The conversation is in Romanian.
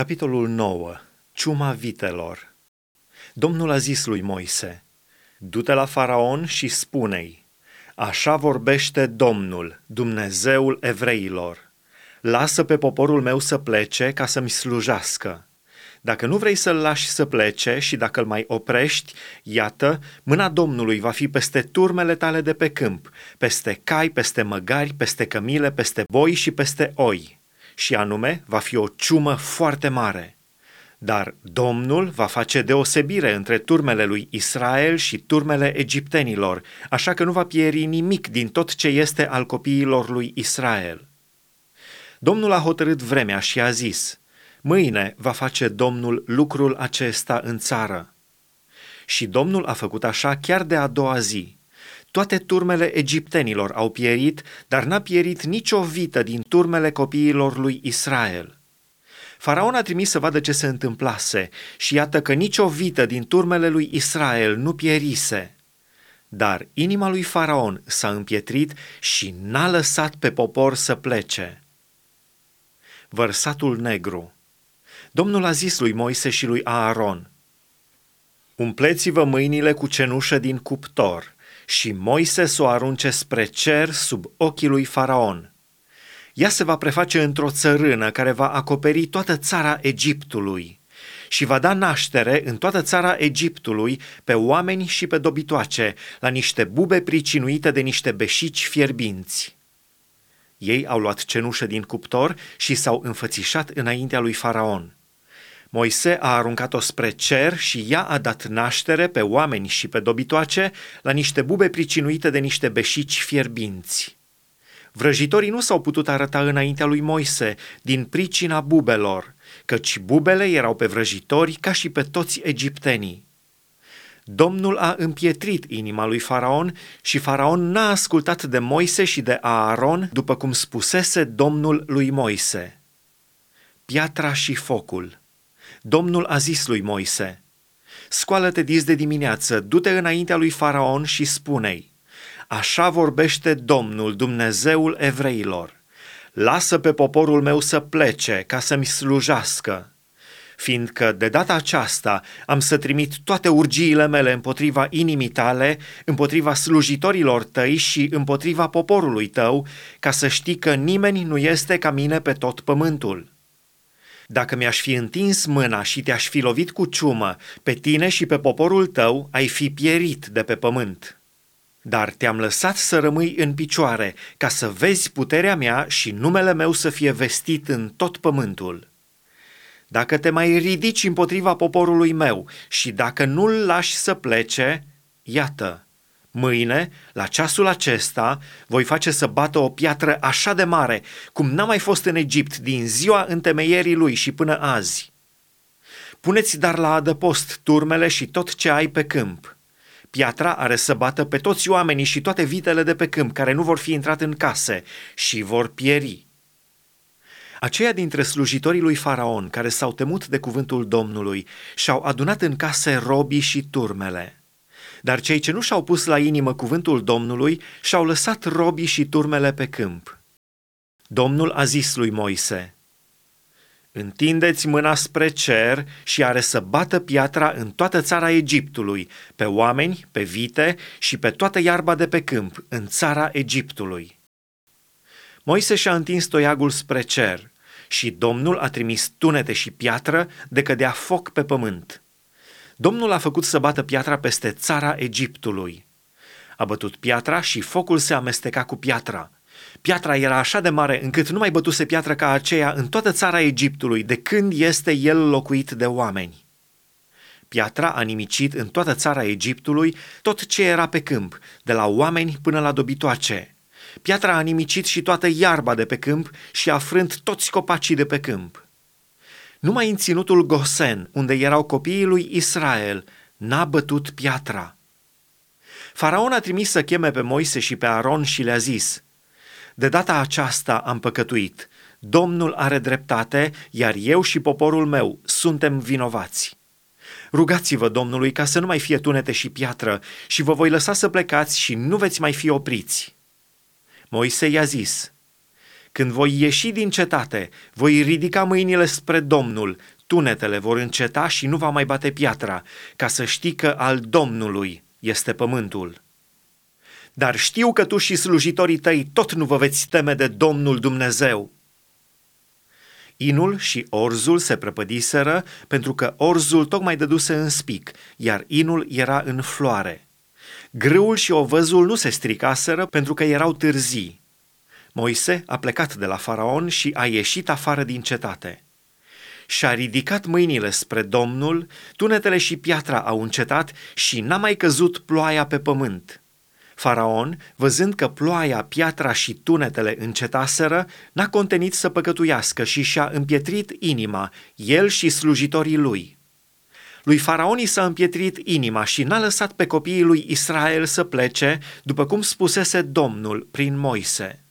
Capitolul 9. Ciuma vitelor Domnul a zis lui Moise, Du-te la faraon și spune-i, Așa vorbește Domnul, Dumnezeul evreilor. Lasă pe poporul meu să plece ca să-mi slujească. Dacă nu vrei să-l lași să plece și dacă îl mai oprești, iată, mâna Domnului va fi peste turmele tale de pe câmp, peste cai, peste măgari, peste cămile, peste boi și peste oi și anume va fi o ciumă foarte mare. Dar Domnul va face deosebire între turmele lui Israel și turmele egiptenilor, așa că nu va pieri nimic din tot ce este al copiilor lui Israel. Domnul a hotărât vremea și a zis, Mâine va face Domnul lucrul acesta în țară. Și Domnul a făcut așa chiar de a doua zi. Toate turmele egiptenilor au pierit, dar n-a pierit nicio vită din turmele copiilor lui Israel. Faraon a trimis să vadă ce se întâmplase și iată că nicio vită din turmele lui Israel nu pierise. Dar inima lui Faraon s-a împietrit și n-a lăsat pe popor să plece. Vărsatul negru Domnul a zis lui Moise și lui Aaron, Umpleți-vă mâinile cu cenușă din cuptor și Moise să o arunce spre cer sub ochii lui Faraon. Ea se va preface într-o țărână care va acoperi toată țara Egiptului și va da naștere în toată țara Egiptului pe oameni și pe dobitoace, la niște bube pricinuite de niște beșici fierbinți. Ei au luat cenușă din cuptor și s-au înfățișat înaintea lui Faraon. Moise a aruncat-o spre cer și ea a dat naștere pe oameni și pe dobitoace la niște bube pricinuite de niște beșici fierbinți. Vrăjitorii nu s-au putut arăta înaintea lui Moise din pricina bubelor, căci bubele erau pe vrăjitori ca și pe toți egiptenii. Domnul a împietrit inima lui Faraon și Faraon n-a ascultat de Moise și de Aaron după cum spusese Domnul lui Moise. Piatra și focul Domnul a zis lui Moise, Scoală-te dis de dimineață, du-te înaintea lui Faraon și spune-i, Așa vorbește Domnul, Dumnezeul evreilor. Lasă pe poporul meu să plece ca să-mi slujească, fiindcă de data aceasta am să trimit toate urgiile mele împotriva inimii tale, împotriva slujitorilor tăi și împotriva poporului tău, ca să știi că nimeni nu este ca mine pe tot pământul. Dacă mi-aș fi întins mâna și te-aș fi lovit cu ciumă, pe tine și pe poporul tău ai fi pierit de pe pământ. Dar te-am lăsat să rămâi în picioare, ca să vezi puterea mea și numele meu să fie vestit în tot pământul. Dacă te mai ridici împotriva poporului meu și dacă nu-l lași să plece, iată, Mâine, la ceasul acesta, voi face să bată o piatră așa de mare, cum n-a mai fost în Egipt din ziua întemeierii lui și până azi. Puneți dar la adăpost turmele și tot ce ai pe câmp. Piatra are să bată pe toți oamenii și toate vitele de pe câmp care nu vor fi intrat în case și vor pieri. Aceia dintre slujitorii lui Faraon care s-au temut de cuvântul Domnului și-au adunat în case robii și turmele – dar cei ce nu și-au pus la inimă cuvântul Domnului și-au lăsat robii și turmele pe câmp. Domnul a zis lui Moise, Întindeți mâna spre cer și are să bată piatra în toată țara Egiptului, pe oameni, pe vite și pe toată iarba de pe câmp, în țara Egiptului. Moise și-a întins toiagul spre cer și Domnul a trimis tunete și piatră de cădea foc pe pământ. Domnul a făcut să bată piatra peste țara Egiptului. A bătut piatra și focul se amesteca cu piatra. Piatra era așa de mare încât nu mai bătuse piatră ca aceea în toată țara Egiptului, de când este el locuit de oameni. Piatra a nimicit în toată țara Egiptului tot ce era pe câmp, de la oameni până la dobitoace. Piatra a nimicit și toată iarba de pe câmp și a frânt toți copacii de pe câmp. Numai în ținutul Gosen, unde erau copiii lui Israel, n-a bătut piatra. Faraon a trimis să cheme pe Moise și pe Aron și le-a zis, De data aceasta am păcătuit, Domnul are dreptate, iar eu și poporul meu suntem vinovați. Rugați-vă Domnului ca să nu mai fie tunete și piatră și vă voi lăsa să plecați și nu veți mai fi opriți. Moise i-a zis, Când voi ieși din cetate, voi ridica mâinile spre Domnul, tunetele vor înceta și nu va mai bate piatra, ca să știi că al Domnului este pământul. Dar știu că tu și slujitorii tăi tot nu vă veți teme de Domnul Dumnezeu. Inul și orzul se prăpădiseră pentru că orzul tocmai dăduse în spic, iar inul era în floare. Grâul și ovăzul nu se stricaseră pentru că erau târzii. Moise a plecat de la faraon și a ieșit afară din cetate. Și-a ridicat mâinile spre Domnul, tunetele și piatra au încetat și n-a mai căzut ploaia pe pământ. Faraon, văzând că ploaia, piatra și tunetele încetaseră, n-a contenit să păcătuiască și și-a împietrit inima, el și slujitorii lui. Lui Faraon i s-a împietrit inima și n-a lăsat pe copiii lui Israel să plece, după cum spusese Domnul prin Moise.